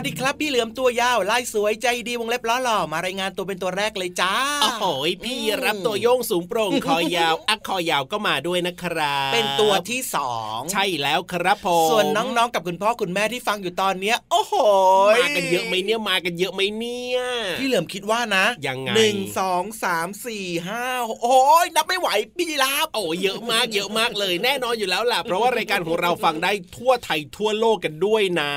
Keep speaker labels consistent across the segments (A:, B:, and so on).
A: วัสดีครับ พี่เหลือมตัวยาวลายสวยใจดีวงเล็บล้อหล่อมารายงานตัวเป็นตัวแรกเลยจ้า
B: โอ้โหพี่รับตัวโยงสูงโปร่งคอยาวอักคอยาวก็มาด้วยนะครับ
A: เป็นตัวที่สอง
B: ใช่แล้วครับผม
A: ส่วนน้องๆกับคุณพ่อคุณแม่ที่ฟังอยู่ตอนเนี้ย โอ้โห
B: มากันเยอะไหมเนี่ยมากันเยอะไหมเนี่ย
A: พี่เหลือมคิดว่านะ
B: ยังไง
A: หนึ่งสองสามสี่ห้าโอ้ยนับไม่ไหวพี่ลาบ
B: โอ้เยอะมากเยอะมากเลยแน่นอนอยู่แล้วล่ะเพราะว่ารายการของเราฟังได้ทั่วไทยทั่วโลกกันด้วยนะ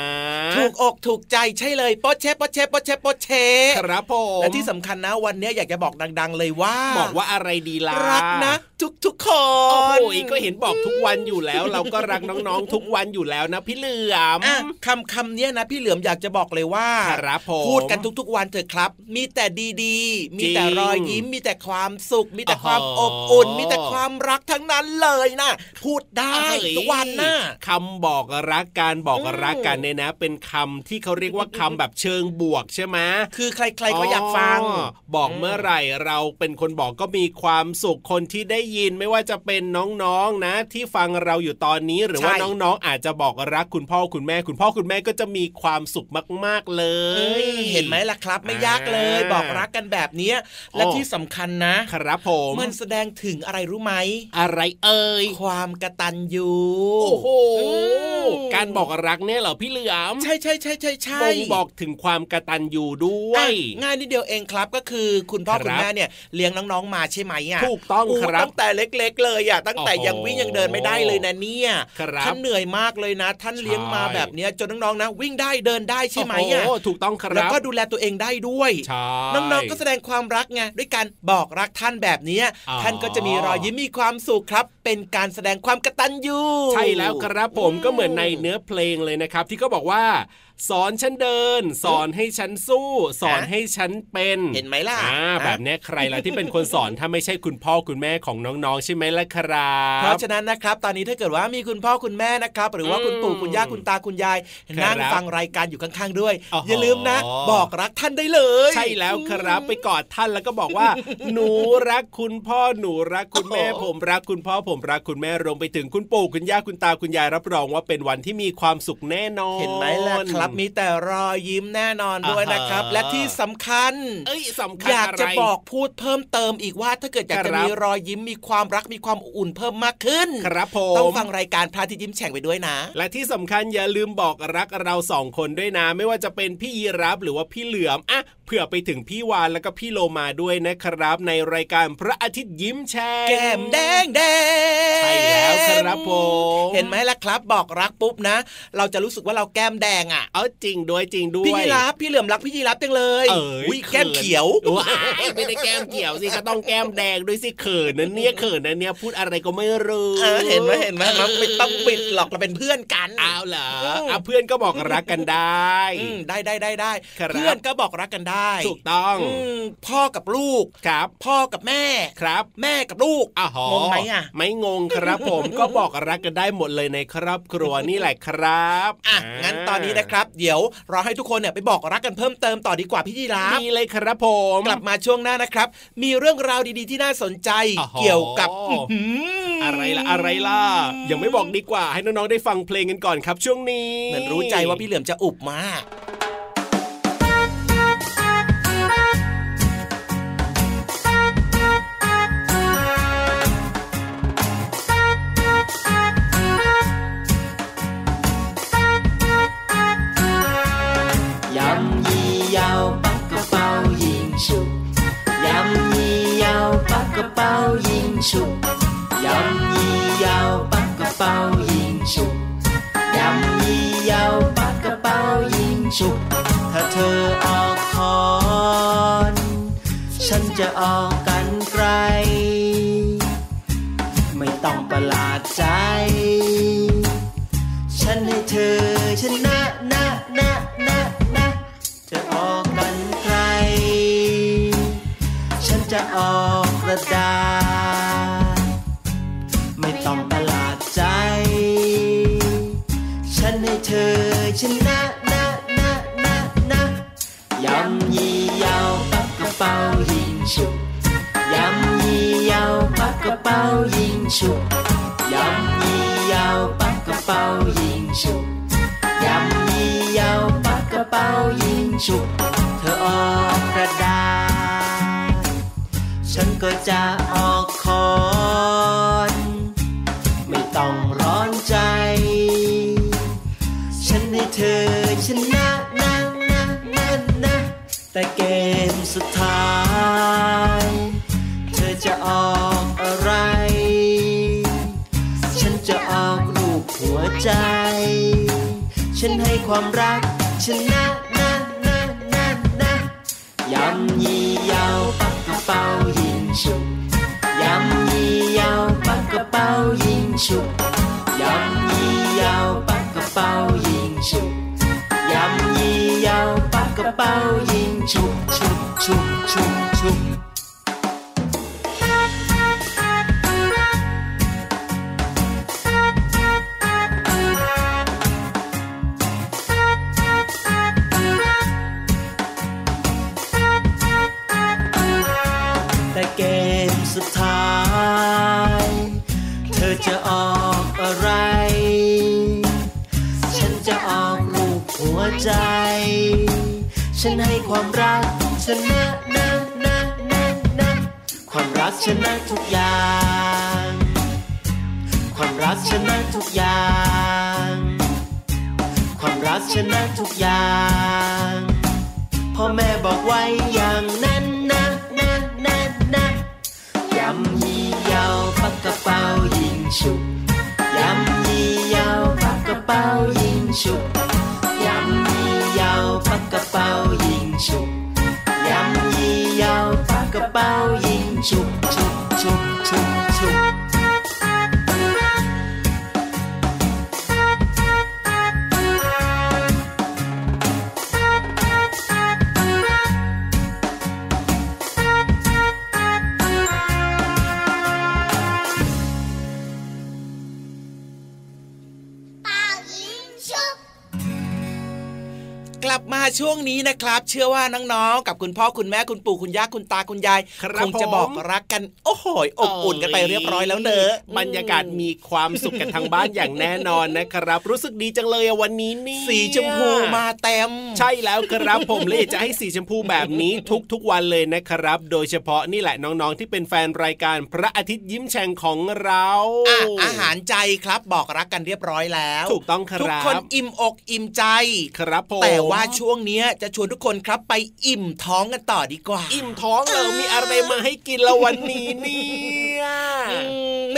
A: ถูกอกถูกใจใช่เลยโปะเชะโปะเชะโปะเชะโปะเชะ
B: ครับผม
A: และที่สำคัญนะวันนี้อยากจะบอกดัง ๆ เลยว่า
B: บอกว่าอะไรดีล่ะ
A: รักนะ ทุกทุกๆค
B: โอ้
A: น
B: โหก็เห็นบอกทุกวันอยู่แล้ว เราก็รักน้องๆ ทุกวันอยู่แล้วนะพี่เหลือม
A: อะคำคำเนี้ยนะพี่เหลือมอยากจะบอกเลยว่า
B: ครับผม
A: พูดกันทุกๆวันเถอะครับ มีแต่ดีๆ มีแต่
B: จริง
A: รอยยิ้มมีแต่ความสุข มีแต่ความ
B: โอ้
A: อ
B: โห
A: บอุ่น มีแต่ความรักทั้งนั้นเลยนะพูดได้
B: เฮ้ย
A: ทุกวันนะ
B: คำบอกรักการบอก
A: อืม
B: รักกันเนี่ยนะ เป็นคำที่เขาเรียกว่าคำแบบเชิงบวกใช่ไหม
A: คือใครๆก็อยากฟัง
B: อ๋อบอกเมื่อไหร่เราเป็นคนบอกก็มีความสุขคนที่ได้ยินไม่ว่าจะเป็นน้องๆนะ ที่ฟังเราอยู่ตอนนี้หรือว่า
A: ใช่
B: น้องๆ อาจจะบอกรักคุณพ่อคุณแม่ คุณพ่อคุณแม่ก็จะมีความสุขมากๆเล
A: เอ้
B: ย
A: ยเห็นไหมล่ะครับ ไม่ยากเลย
B: อ่า
A: บอกรักกันแบบเนี้ยและ
B: โอ้
A: ที่สำคัญนะ
B: ครับผม
A: มันแสดงถึงอะไรรู้ไหม
B: อะไรเอ่ย
A: ความกระตันยู
B: โอ้โห
A: อืม
B: การบอกรักเนี่ยเหรอพี่เหลือม
A: ใช่ใช่ใช่ใช่ใช่
B: บ่งบอกถึงความกระตันยูด้ว
A: อะ
B: ย
A: ง่ายนิดเดียวเองครับก็คือคุณพ่อ
B: ครับ
A: คุณแม่เนี่ยเลี้ยงน้องๆมาใช่ไหมอะ
B: ถูกต้อง
A: โค
B: รับ
A: ตั้งแต่เล็ก ๆ เลยอะตั้งแต่
B: โอ้โห
A: ยังวิ่งยังเดินไม่ได้เลยนะเนี่ย
B: ครับ
A: ท่านเหนื่อยมากเลยนะ ท่านเลี้ยงมา
B: ใช่
A: แบบเนี้ยจนน้องๆนะ วิ่งได้เดินได้ใช่ไหมอะ
B: โอ้โถูกต้องครับ
A: แล้วก็ดูแลตัวเองได้ด้วย
B: ใช่
A: น้องๆก็แสดงความรักไงด้วยการบอกรักท่านแบบเนี้ย
B: อ๋อ
A: ท่านก็จะมีรอยยิ้มมีความสุขครับ เป็นการแสดงความกตัญญู
B: ใช่แล้วครับผมก็เหมือนในเนื้อเพลงเลยนะครับ ที่เขาบอกว่า สอนฉันเดิน สอนให้ฉันสู้ สอนให้ฉันเป็น
A: เห็นไหมล่ะ
B: อ่าแบบเนี้ยใครล่ะที่เป็นคนสอนถ้าไม่ใช่คุณพ่อคุณแม่ของน้องๆใช่ไหมล่ะครับ
A: เพราะฉะนั้นนะครับ ตอนนี้ถ้าเกิดว่ามีคุณพ่อคุณแม่นะครับ หรือว่าคุณปู่คุณย่าคุณตาคุณยาย
B: ครับ
A: นั่งฟังรายการอยู่ข้างๆด้วย
B: โอ้โห
A: อย่าลืมนะ บอกรักท่านได้เลย
B: ใช่แล้วครับไปกอดท่านแล้วก็บอกว่า หนูรักคุณพ่อหนูรักคุณแม่
A: โอ้โห
B: ผมรักคุณพ่อผมรักคุณแม่รวมไปถึงคุณปู่คุณย่าคุณตาคุณยายรับรองว่าเป็นวันที่มีความสุขแน่นอน
A: เห็นไหมล่ะครับมีแต่รอยยิ้มแน่นอนด้วยนะครับ
B: อ่าฮะ
A: และที่สำคัญ
B: เอ้ยสำคัญ
A: อยากจะ
B: ไร
A: บอกพูดเพิ่มเติมอีกว่าถ้าเกิดอยากจะ
B: ครับ
A: มีรอยยิ้มมีความรักมีความอบอุ่นเพิ่มมากขึ้น
B: ครับผม
A: ต้องฟังรายการพระอาทิตย์ยิ้มแฉ่งไปด้วยนะ
B: และที่สำคัญอย่าลืมบอกรักเราสองคนด้วยนะ ไม่ว่าจะเป็นพี่ยีรับหรือว่าพี่เหลือมอะเผื่อไปถึงพี่วานแล้วก็พี่โลมาด้วยนะครับ ในรายการพระอาทิตย์ยิ้มแฉ่ง
A: แก้มแดงแดง
B: ใช่แล้วครับผม
A: เห็นไหมล่ะครับ บอกรักปุ๊บนะ เราจะรู้สึกว่าเราแก้มแดงอะ
B: เอาจริงด้วยจริงด้วย
A: พี่ยีรับพี่เหลือมรักพี่ยีรับจังเลย
B: เอ้ย
A: อุ๊ยแก้มเขียว
B: ว้ายไม่ได้แก้มเขียวสิก็ต้องแก้มแดงด้วยสิเขินนะเนี่ยเขินนะเนี่ยพูดอะไรก็ไม่รู้
A: เออเห็นไหมเห็นไหมเราไม่ต้องปิดหรอกเราเป็นเพื่อนกัน
B: เอาเหรอ
A: อืม
B: เอาเพื่อนก็บอกรักกันได้
A: อืมได้ได้ได้ได้
B: ครับ
A: เพื่อนก็บอกรักกันได้
B: ถูกต้อง
A: อืมพ่อกับลูก
B: ครับ
A: พ่อกับแม่
B: ครับ
A: แม่กับลูก
B: อ้าว
A: งงไหมอะ
B: ไม่งงครับผมก็บอกรักกันได้หมดเลยในครอบครัวนี่แหละครับ
A: อะงั้นตอนนี้นะครับเดี๋ยวเราให้ทุกคนเนี่ยไปบอกรักกันเพิ่มเติมต่อดีกว่าพี่ยีราฟ
B: มีเลยครับผม
A: กลับมาช่วงหน้านะครับ มีเรื่องราวดีๆที่น่าสนใจ
B: อ๋อ
A: เกี่ยวกับอื้อหื
B: อะไรล่ะอะไรล่ะยังไม่บอกดีกว่า ให้น้องๆได้ฟังเพลงกันก่อนครับ ช่วงนี้
A: เหมือนรู้ใจว่าพี่เหลือมจะอุบมาก
C: จะออกกันไกล ไม่ต้องประหลาดใจ ฉันให้เธอ ยิงฉุกยำยี่ยาวปักกระเป๋ายิงฉุกยำยี่ยาวปักกระเป๋ายิงฉุกเธอออกกระดาษ ฉันก็จะออกคอนไม่ต้องร้อนใจ ฉันให้เธอชนะนะนะนะนะแต่เกมสุดท้าย ความรักชนะนะนะนะนะยำยี่ยาวปักกระเป๋ายิงฉุกยำยี่ยาวปักกระเป๋ายิงฉุกยำยี่ยาวปักกระเป๋ายิงฉุกยำยี่ยาวปักกระเป๋ายิงฉุกฉุกฉุกฉุกฉุก จะออกอะไร ฉันจะออกรูปหัวใจ ฉันให้ความรักชนะนะนะนะนะความรักชนะทุกอย่าง ความรักชนะทุกอย่าง ความรักชนะทุกอย่างพ่อแม่บอกไว้อย่างนั้นนะนะนะนะยำยี่ยาวปักกระเป๋า ฉุบยำยี่ยาวปักกระเป๋ายิงฉุบยำยี่ยาวปักกระเป๋ายิงฉุบยำยี่ยาวปักกระเป๋ายิงฉุบฉุ
D: บ
A: ช่วงนี้นะครับ เชื่อว่าน้องๆ กับคุณพ่อคุณแม่คุณปู่คุณย่าคุณตาคุณยาย
B: ครับ
A: คงจะบอกรักกันโอ้โหยอบอุ่นกันไปเรียบร้อยแล้วเนอะ
B: บรรยากาศมีความสุขกันทางบ้านอย่างแน่นอนนะครับ รู้สึกดีจังเลยอะวันนี้นี่
A: สีชมพูมาเต็ม
B: ใช่แล้วครับผมเลยอยากจะให้สีชมพูแบบนี้ทุกๆวันเลยนะครับ โดยเฉพาะนี่แหละน้องๆที่เป็นแฟนรายการพระอาทิตย์ยิ้มแฉ่งของเรา
A: อะอาหารใจครับบอกรักกันเรียบร้อยแล้ว
B: ถูกต้องครับ
A: ทุกคนอิ่มอกอิ่มใจ
B: ครับผม
A: แต่ว่าช่วงเนี้ยจะชวนทุกคนครับไปอิ่มท้องกันต่อดีกว่า
B: อิ่มท้องเลยมีอะไรมาให้กินละวันนี้เนี่ย
A: อืม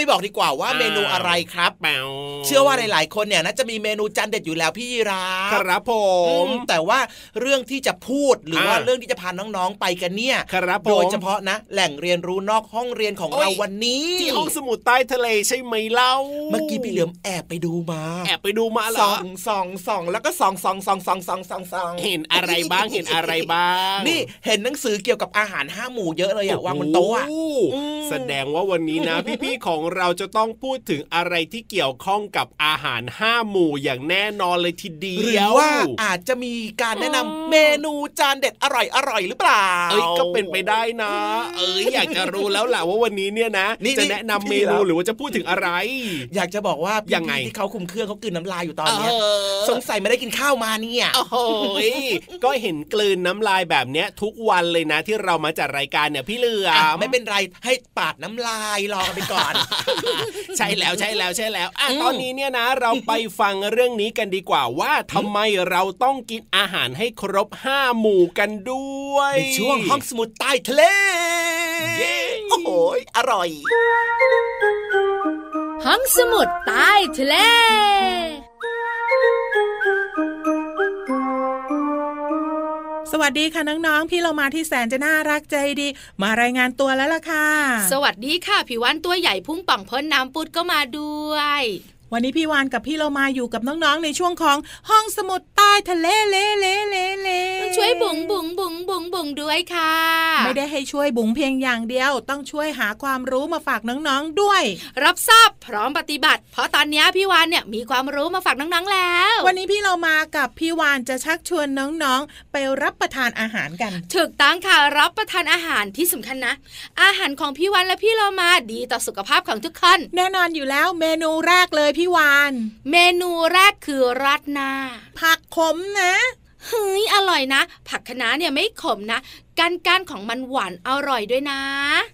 A: ไม่บอกดีกว่าว่าเมนูอะไรครับ
B: แปว
A: เชื่อว่าหลาย ๆ คนเนี่ยน่าจะมีเมนูจานเด็ดอยู่แล้วพี่ยีราฟ
B: ครับผ
A: อื
B: ม
A: มแต่ว่าเรื่องที่จะพูดหรือว่า
B: อ่า
A: เรื่องที่จะพาน้องๆไปกันเนี่ย
B: ครับผม
A: โดยเฉพาะนะ แหล่งเรียนรู้นอกห้องเรียนของ
B: โอ้ย
A: เราวันนี้
B: ที่ห้องสมุดใต้ทะเลใช่ไหมเล่า
A: เมื่อกี้พี่เหลือมแอบไปดูมา
B: แอบไปดูมาเหร
A: ส่
B: อ
A: องส่องส่องแล้วก็ส่องส่องส่องส่องส่องส่องส่อง
B: เห็นอะไรบ้างเห็นอะไรบ้าง
A: นี่เห็นหนังสือเกี่ยวกับอาหารห้าหมู่เยอะเลยอะวางบนโต๊ะอะ
B: โอ้
A: อืม
B: แสดงว่าวันนี้นะพี่ๆของเราจะต้องพูดถึงอะไรที่เกี่ยวข้องกับอาหารห้าหมู่อย่างแน่นอนเลยทีเดียว
A: หรือว่าอาจจะมีการแนะนำเมนูจานเด็ดอร่อยอร่อยหรือเปล่า
B: เอ้ยก็เป็นไปได้นะ เอ้ยอยากจะรู้แล้วแหละว่าวันนี้เนี่ยนะ
A: นี่
B: จะ
A: นี่
B: แนะนำเม
A: พี่
B: นู
A: แล้ว
B: หรือว่าจะพูดถึงอะไร
A: อยากจะบอกว่าพี่
B: ยังไง
A: ๆที่เขาคุมเครื่องเขากลืนน้ำลายอยู่ตอนเนี้ย
B: เออ
A: สงสัยไม่ได้กินข้าวมาเนี่ย
B: โอ้โหยก็เห็นกลืนน้ำลายแบบเนี้ยทุกวันเลยนะที่เรามาจัดรายการเนี่ยพี่เหลือ
A: อะ
B: ม
A: ไม่เป็นไรให้ปาดน้ำลายรอกันไปก่อน
B: ใช่แล้วใช่แล้วใช่แล้วอะ
A: อืม
B: ตอนนี้เนี่ยนะเราไปฟังเรื่องนี้กันดีกว่าว่าทำไมเราต้องกินอาหารให้ครบห้าหมู่กันด้วย
A: ในช่วงห้องสมุดใต้ทะเล
B: เย้
A: โอ้โหอร่อย
E: ห้องสมุดใต้ทะเล
F: สวัสดีค่ะน้องๆ พี่เรามาที่แสนจะน่ารักใจดี มารายงานตัวแล้วล่ะค่ะ
E: สวัสดีค่ะผิววันตัวใหญ่พุ่งป่องพ้นน้ำปุดก็มาด้วย
F: วันนี้พี่วานกับพี่เรามาอยู่กับน้องๆในช่วงของห้องสมุดใต้ทะเลเลเลเลเล
E: ช่วยบุ๋งบุ๋งบุ๋งบุ๋งบุ๋งด้วยค่ะ
F: ไม่ได้ให้ช่วยบุ๋งเพียงอย่างเดียว ต้องช่วยหาความรู้มาฝากน้องๆด้วย
E: รับทราบพร้อมปฏิบัติ เพราะตอนนี้พี่วานเนี่ยมีความรู้มาฝากน้องๆแล้ว
F: วันนี้พี่เรามากับพี่วานจะชักชวนน้องๆ ไปรับประทานอาหารกัน
E: ถูกต้องค่ะรับประทานอาหารที่สำคัญนะ อาหารของพี่วานและพี่เรามาดีต่อสุขภาพของทุกคน
F: แน่นอนอยู่แล้วเมนูแรกเลยพี่วาน
E: เมนูแรกคือราดหน้า
F: ผักขมนะ
E: เฮ้ยอร่อยนะ ผักคะน้าเนี่ยไม่ขมนะก้านก้านๆของมันหวานอร่อยด้วยนะ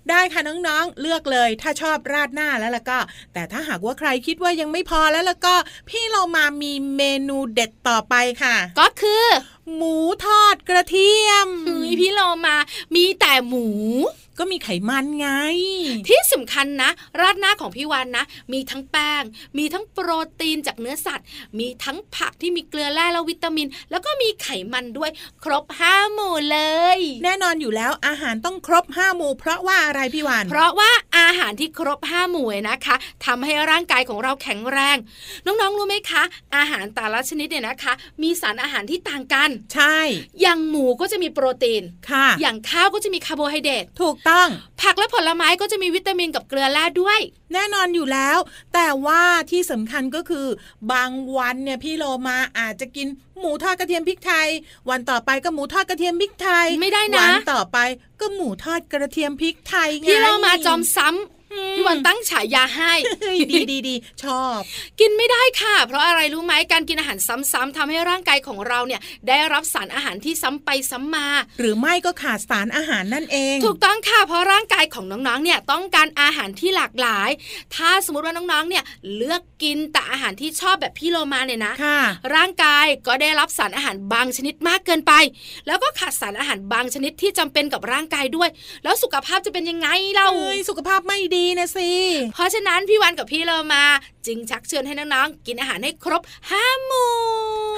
F: ได้ค่ะน้องๆ เลือกเลยถ้าชอบราดหน้าแล้วล่ะก็ แต่ถ้าหากว่าใครคิดว่ายังไม่พอแล้วล่ะก็ พี่เรามามีเมนูเด็ดต่อไปค่ะ
E: ก็คือ
F: หมูทอดกระเทียม
E: เฮ้ยพี่โลมามีแต่หมู
F: ก็มีไขมันไง
E: ที่สำคัญนะ ราดหน้าของพี่วานนะ มีทั้งแป้ง มีทั้งโปรตีนจากเนื้อสัตว์ มีทั้งผักที่มีเกลือแร่และวิตามิน แล้วก็มีไขมันด้วยครบห้าหมู่เลย
F: แน่นอนอยู่แล้วอาหารต้องครบห้าหมู่เพราะว่าอะไรพี่วาน
E: เพราะว่าอาหารที่ครบห้าหมู่เนี่ยนะคะทำให้ร่างกายของเราแข็งแรง น้องๆรู้ไหมคะ อาหารแต่ละชนิดเนี่ยนะคะ มีสารอาหารที่ต่างกัน
F: ใช่
E: อย่างหมูก็จะมีโปรตีน
F: ค่ะ
E: อย่างข้าวก็จะมีคาร์โบไฮเดรต
F: ถูกต้อง
E: ผักและผลไม้ก็จะมีวิตามินกับเกลือแร่ด้วย
F: แน่นอนอยู่แล้ว แต่ว่าที่สำคัญก็คือบางวันเนี่ยพี่โลมาอาจจะกินหมูทอดกระเทียมพริกไทย วันต่อไปก็หมูทอดกระเทียมพริกไทย
E: ไม่ได้นะ
F: วันต่อไปก็หมูทอดกระเทียมพริกไทยไง
E: พี่โลมาจอมซ้ำ พี่วาฬตั้งฉายาให้
F: เฮ้ยดีดีดีชอบ
E: กินไม่ได้ค่ะ เพราะอะไรรู้ไหมการกินอาหารซ้ำๆทำให้ร่างกายของเราเนี่ย ได้รับสารอาหารที่ซ้ำไปซ้ำมา
F: หรือไม่ก็ขาดสารอาหารนั่นเอง
E: ถูกต้องค่ะเพราะร่างกายของน้องๆเนี่ยต้องการอาหารที่หลากหลาย ถ้าสมมติว่าน้องๆเนี่ยเลือกกินแต่อาหารที่ชอบแบบพี่โลมาเนี่ยนะ
F: ค่ะ
E: ร่างกายก็ได้รับสารอาหารบางชนิดมากเกินไป แล้วก็ขาดสารอาหารบางชนิดที่จำเป็นกับร่างกายด้วย แล้วสุขภาพจะเป็นยังไงเล่า
F: เอ้ยสุขภาพไม่ดีนะสิ
E: เพราะฉะนั้นพี่วันกับพี่เรามาจึงชักชวนให้น้องๆกินอาหารให้ครบห้าหมู่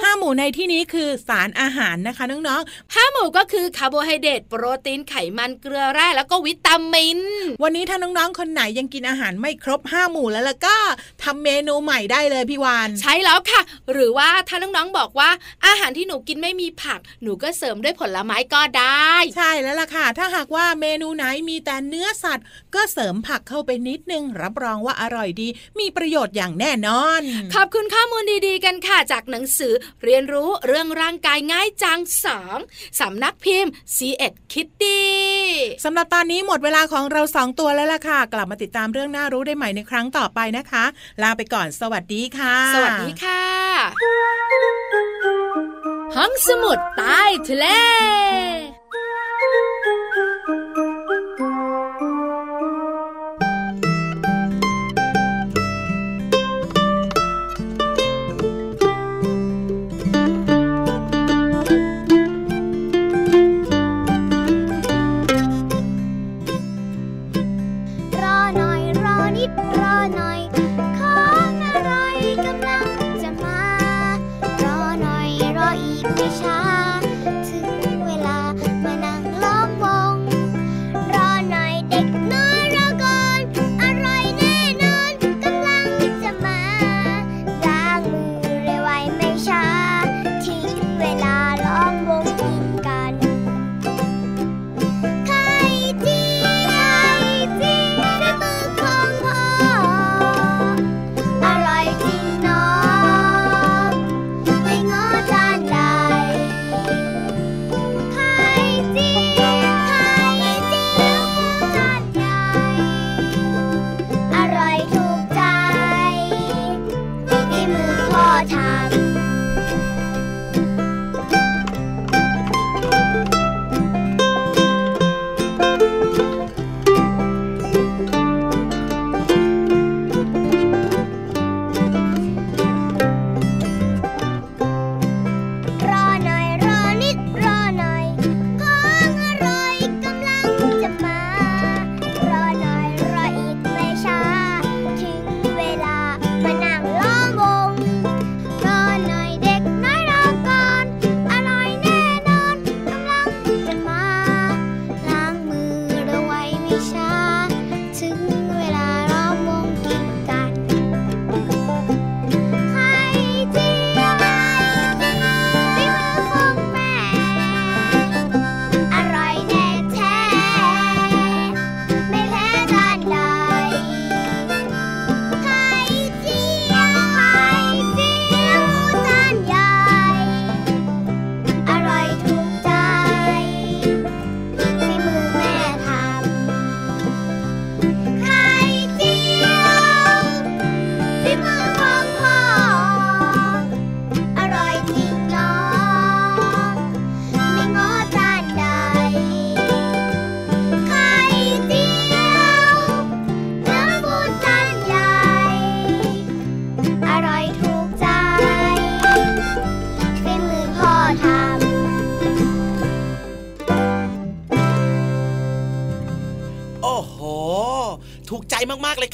F: ห้าหมู่ในที่นี้คือสารอาหารนะคะน้อง
E: ห้าหมู่ก็คือคาร์โบไฮเดรตโปรตีนไขมันเกลือแร่แล้วก็วิตามิน
F: ๆวันนี้ถ้าน้องๆคนไหนยังกินอาหารไม่ครบห้าหมู่แล้วล่ะก็ทำเมนูใหม่ได้เลยพี่วาฬ
E: ใช่แล้วค่ะ หรือว่าถ้าน้องๆบอกว่าอาหารที่หนูกินไม่มีผัก หนูก็เสริมด้วยผลไม้ก็ได้
F: ใช่แล้วล่ะค่ะ ถ้าหากว่าเมนูไหนมีแต่เนื้อสัตว์ ก็เสริมผักเข้าไปนิดนึงรับรองว่าอร่อยดี มีประโยชน์อย่างแน่นอน
E: ขอบคุณข้อมูลดีๆ กันค่ะ จากหนังสือเรียนรู้เรื่องร่างกายง่ายจังสองสำนักพิมพ์ c ีเอ็ดคิตตี้
F: สำหรับตอนนี้หมดเวลาของเราสองตัวแล้วล่ะค่ะ กลับมาติดตามเรื่องน่ารู้ได้ใหม่ในครั้งต่อไปนะคะ ลาไปก่อนสวัสดีค่ะ
E: สวัสดีค่ะ ห้องสมุดใต้ทะเล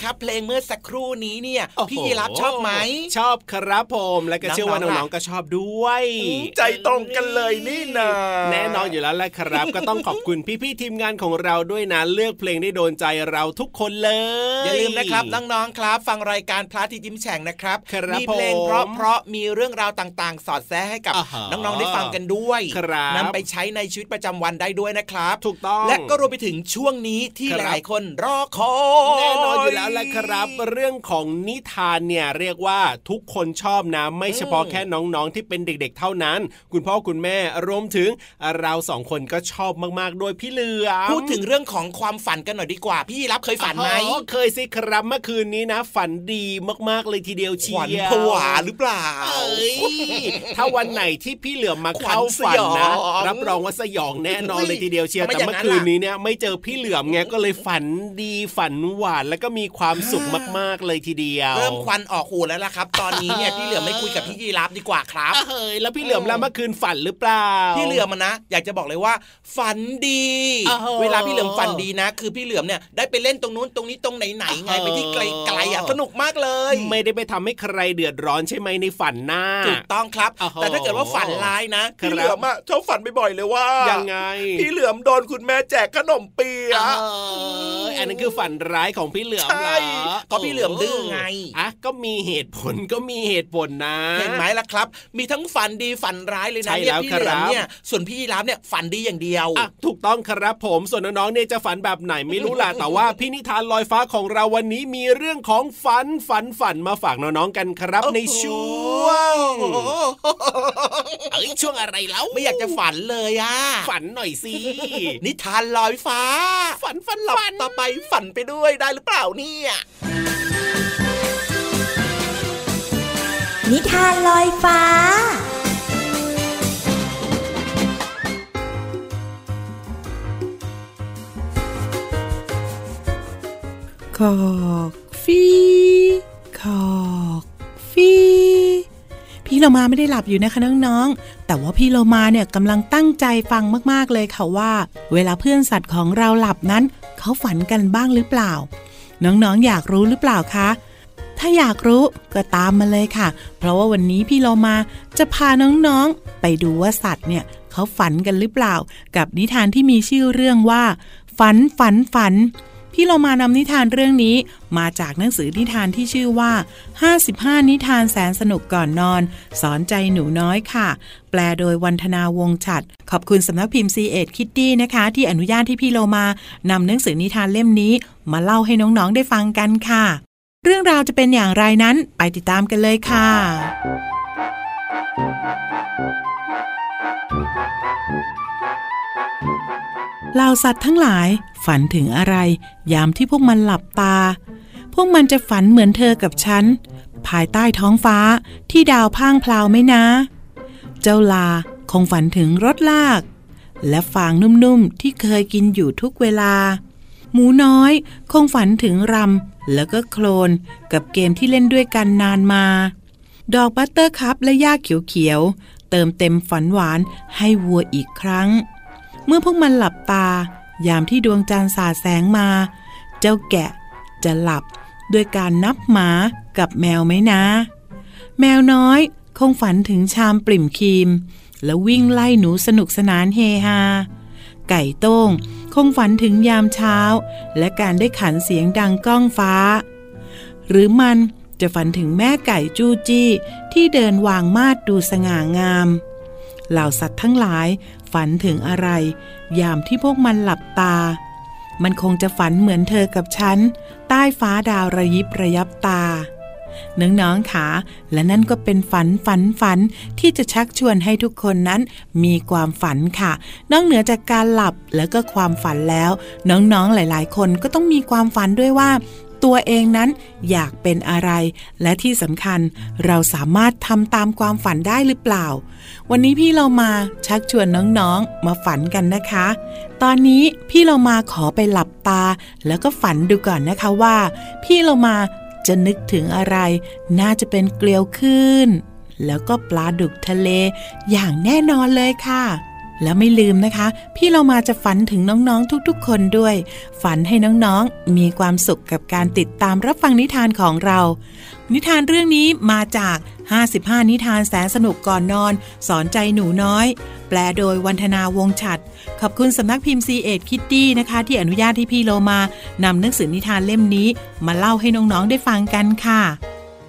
A: ครับ เพลงเมื่อสักครู่นี้เนี่ย
B: โอ้โห
A: พี่ยีรับชอบไหม
B: ชอบครับผมและก็เชื่อว่า
A: น้องๆ
B: น้องๆก็ชอบด้วย
A: ใจตรงกันเลยนี่นะ
B: แน่นอนอยู่แล้วแหละครับ ก็ต้องขอบคุณพี่ๆทีมงานของเราด้วยนะเลือกเพลงได้โดนใจเราทุกคนเลย
A: อย่าลืมนะครับน้องๆครับ ฟังรายการพระอาทิตย์ยิ้มแฉ่งนะครับ
B: ครับ
A: มีเพลง
B: ผม
A: เพราะเพราะมีเรื่องราวต่างๆ สอดแทรกให้กับ
B: อ่าฮะ
A: น้องๆได้ฟังกันด้วย
B: ครับ
A: นำไปใช้ในชีวิตประจำวันได้ด้วยนะครับ
B: ถูกต้อง
A: และก็รวมไปถึงช่วงนี้ที่
B: ครับ
A: หลายๆคนรอคอย
B: แน่นอนอยู่แล้วแหละครับ เรื่องของนิทานเนี่ยเรียกว่าทุกคนชอบนะไม่เฉพาะแค่น้องๆที่เป็นเด็ก ๆ เท่านั้น คุณพ่อคุณแม่รวมถึงเราสองคนก็ชอบมากๆด้วยพี่เหลือม
A: พูดถึงเรื่องของความฝันกันหน่อยดีกว่า พี่รับเคยฝันไหม
B: อ๋อเคยสิครับเมื่อคืนนี้นะ ฝันดีมากๆเลยทีเดียวเชี
A: ขวัญ
B: ยว
A: ผวาหรือเปล่า
B: เอ้ยถ้าวันไหนที่พี่เหลือมมา
A: ขวัญ
B: เข้าฝันนะ
A: สยอง
B: รับรองว่าสยองแน่นอนเลยทีเดียวเชียว
A: ทำไม
B: แต่
A: อย่าง
B: เมื่อ
A: นั้น
B: คืน
A: ล่ะ
B: นี้เนี่ยไม่เจอพี่เหลือมไงก็เลยฝันดีฝันหวานแล้วก็มีความสุขมากๆเลยทีเดียว
A: เริ่มควันออกหูแล้วล่ะครับ ตอนนี้เนี่ยพี่เหลือมไม่คุยกับพี่ยีรับดีกว่าครับ
B: เฮ้ยแล้วพี่เหลือมแล้วเมื่อคืนฝันหรือเปล่า
A: พี่เหลือมอะนะ อยากจะบอกเลยว่า ฝันดี
B: อ้าว
A: เวลาพี่เหลือมฝันดีนะ คือพี่เหลือมเนี่ยได้ไปเล่นตรงนู้นตรงนี้ตรงไหนๆไง
B: อ้าว
A: ไปที่ไกลๆอะสนุกมากเลย
B: ไม่ได้ไปทำให้ใครเดือดร้อนใช่ไหมในฝันหน้า
A: ถูกต้องครับ
B: อ้าว
A: แต่ถ้าเกิดว่าฝันร้ายนะ
B: ครับ
A: พี่เหลือมอะชอบฝันบ่อยๆเลยว่า
B: ยังไง
A: พี่เหลือมโดนคุณแม่แจกขนมเปี๊ยะ
B: เอออันนั้นคือฝันร้ายของพี่เหลือมเหร
A: ใช่
B: อ
A: เพราะพี่เหลือมดื้อไง
B: อะก็มีเหตุผลก็มีเหตุผลนะ
A: เห็นไหมล่ะครับ มีทั้งฝันดีฝันร้ายเลย
B: ใช่
A: นะเนี่ย
B: แล้ว
A: พี่เหลือม
B: ครับ
A: เนี่ยส่วนพี่ยีรับเนี่ยฝันดีอย่างเดียว
B: อะถูกต้องครับผมส่วนน้องๆเนี่ยจะฝันแบบไหนไม่รู้ล่ะแต่ว่าพี่นิทานลอยฟ้าของเราวันนี้มีเรื่องของฝันฝันฝันมาฝากน้องๆกันครับในช่วงเอ้ยช่วงอะไรแล้ว
A: ไม่อยากจะฝันเลยอะ
B: ฝันหน่อยสิ
A: นิทานลอยฟ้า
B: ฝันฝัน
A: หลับ
B: ฝัน
A: ต่อไปฝันไปด้วยได้หรือเปล่าเนี่ย
E: นิทานลอยฟ้า
F: ขอกฟีขอกฟีพี่เรามาไม่ได้หลับอยู่นะคะน้องๆ แต่ว่าพี่เรามาเนี่ยกำลังตั้งใจฟังมากๆเลยค่ะว่า เวลาเพื่อนสัตว์ของเราหลับนั้น เขาฝันกันบ้างหรือเปล่า น้องๆ อยากรู้หรือเปล่าคะ ถ้าอยากรู้ก็ตามมาเลยค่ะ เพราะว่าวันนี้พี่เรามาจะพาน้องๆ ไปดูว่าสัตว์เนี่ยเขาฝันกันหรือเปล่า กับนิทานที่มีชื่อเรื่องว่า ฝันฝันฝัน พี่เรามานำนิทานเรื่องนี้ มาจากหนังสือนิทานที่ชื่อว่า 55 นิทานแสนสนุกก่อนนอน สอนใจหนูน้อยค่ะ แปลโดยวันธนาวงฉัด ขอบคุณสำนักพิมพ์ C ีเอ็ดคิตตี้นะคะ ที่อนุญาตที่พี่เรามานำหนังสือนิทานเล่มนี้ มาเล่าให้น้องๆได้ฟังกันค่ะ เรื่องราวจะเป็นอย่างไรนั้นไปติดตามกันเลยค่ะ เหล่าสัตว์ทั้งหลายฝันถึงอะไร ยามที่พวกมันหลับตา พวกมันจะฝันเหมือนเธอกับฉัน ภายใต้ท้องฟ้าที่ดาวพร่างพราวไหมนะ เจ้าลาคงฝันถึงรถลาก และฟางนุ่มๆที่เคยกินอยู่ทุกเวลา หมูน้อยคงฝันถึงรำแล้วก็โคลนกับเกมที่เล่นด้วยกันนานมา ดอก buttercup และหญ้าเขียวๆเติมเต็มฝันหวานให้วัวอีกครั้ง เมื่อพวกมันหลับตา ยามที่ดวงจันทร์สาดแสงมา เจ้าแกะจะหลับด้วยการนับหมากับแมวไหมนะ แมวน้อยคงฝันถึงชามปริ่มครีม แล้ววิ่งไล่หนูสนุกสนานเฮฮา ไก่โต้งคงฝันถึงยามเช้า และการได้ขันเสียงดังก้องฟ้า หรือมันจะฝันถึงแม่ไก่จู้จี้ที่เดินวางมาดดูสง่างาม เหล่าสัตว์ทั้งหลาย ฝันถึงอะไร ยามที่พวกมันหลับตา มันคงจะฝันเหมือนเธอกับฉัน ใต้ฟ้าดาวระยิบระยับตาน้องๆค่ะและนั่นก็เป็นฝันฝันฝันที่จะชักชวนให้ทุกคนนั้นมีความฝันค่ะ นอกเหนือจากการหลับแล้วก็ความฝันแล้ว น้องๆหลาย ๆ คนก็ต้องมีความฝันด้วยว่า ตัวเองนั้นอยากเป็นอะไร และที่สำคัญเราสามารถทำตามความฝันได้หรือเปล่า วันนี้พี่เรามาชักชวนน้องๆ มาฝันกันนะคะ ตอนนี้พี่เรามาขอไปหลับตา แล้วก็ฝันดูก่อนนะคะว่า พี่เรามาจะนึกถึงอะไร น่าจะเป็นเกลียวขึ้น แล้วก็ปลาดุกทะเลอย่างแน่นอนเลยค่ะ และไม่ลืมนะคะ พี่เรามาจะฝันถึงน้องๆทุกๆ คนด้วย ฝันให้น้องๆ มีความสุขกับการติดตามรับฟังนิทานของเรา นิทานเรื่องนี้มาจาก 55 นิทานแสนสนุกก่อนนอน สอนใจหนูน้อย แปลโดยวันธนาวงฉัด ขอบคุณสำนักพิมพ์ซีเอ็ดคิตตี้นะคะ ที่อนุญาตให้พี่โลมานำหนังสือนิทานเล่มนี้ มาเล่าให้น้องๆได้ฟังกันค่ะ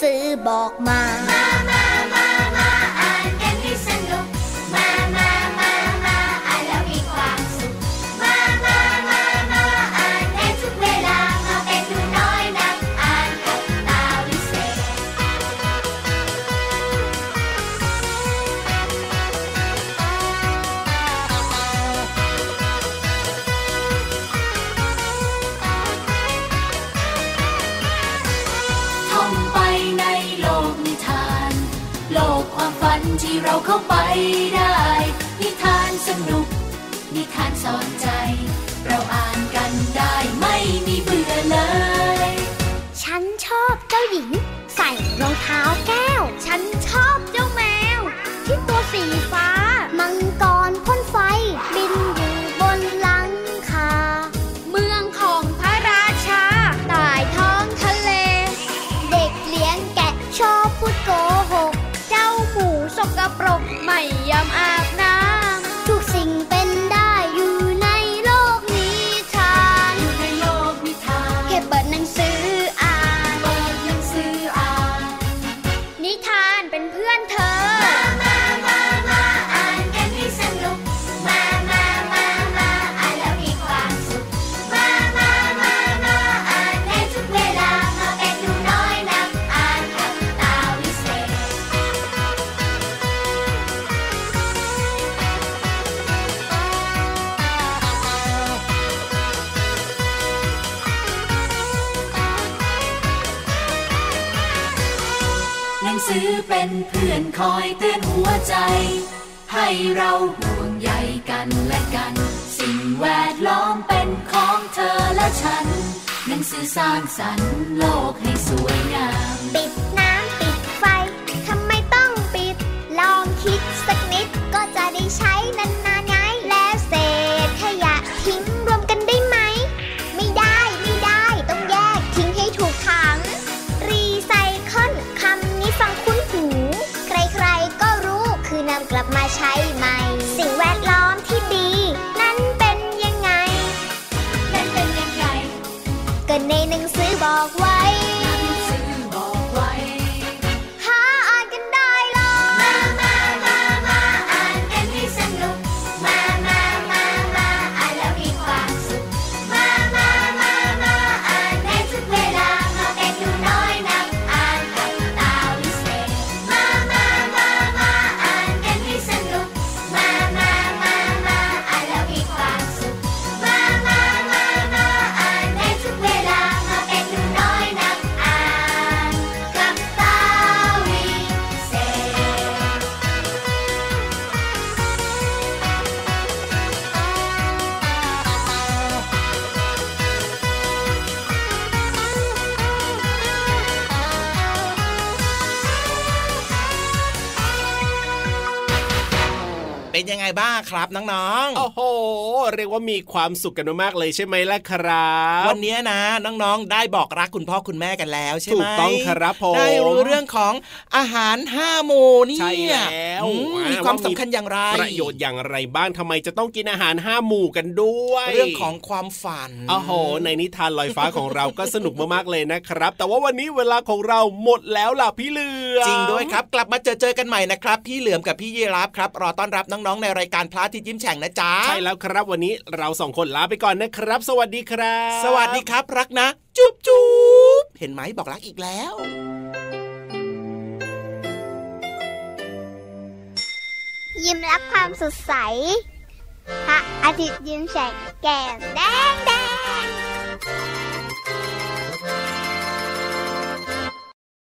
D: ซื้อบอกมา Oh. ซื้อเป็นเพื่อนคอยเตื
E: อนหัวใจ ให้เราห่วงใยกันและกัน สิ่งแวดล้อมเป็นของเธอและฉัน หนังสือสร้างสรรค์โลกให้สวยงาม
D: ปิดน้ำปิดไฟ ทำไมต้องปิด ลองคิดสักนิดก็จะได้ใช้นั้น ครับน้อ
E: ง
B: เรียกว่ามีความสุขกันมากๆเลยใช่ไหมล่ะครับ
A: ๆวันนี้นะ น้องๆ ได้บอกรักคุณพ่อคุณแม่กันแล้วใช่ไหม
B: ถูกต้องครับผม
A: ได้รู้เรื่องของอาหารห้าหมู่เนี่ย
B: ใช่แล้ว
A: อืมมีความสำคัญอย่างไร
B: ประโยชน์อย่างไรบ้างทำไมจะต้องกินอาหารห้าหมู่กันด้วย
A: เรื่องของความฝัน
B: โอ้โห ในนิทานลอยฟ้าของเราก็สนุกมากๆเลยนะครับ แต่ว่าวันนี้เวลาของเราหมดแล้วล่ะพี่เหลือม
A: จริงด้วยครับ กลับมาเจอเจอกันใหม่นะครับ พี่เหลือมกับพี่ยีรับครับรอต้อนรับน้องๆในรายการพระอาทิตย์ยิ้มแฉ่งนะจ๊ะ
B: ใช่แล้วครับวันนี้เราสองคนลาไปก่อนนะครับ สวัสดีครับ
A: สวัสดีครับ รักนะ จุ๊บจุ๊บเห็นไหมบอกรักอีกแล้ว
D: ยิ้มรับความสดใส พระอาทิตย์ยิ้มแฉกแก้มแดงแดง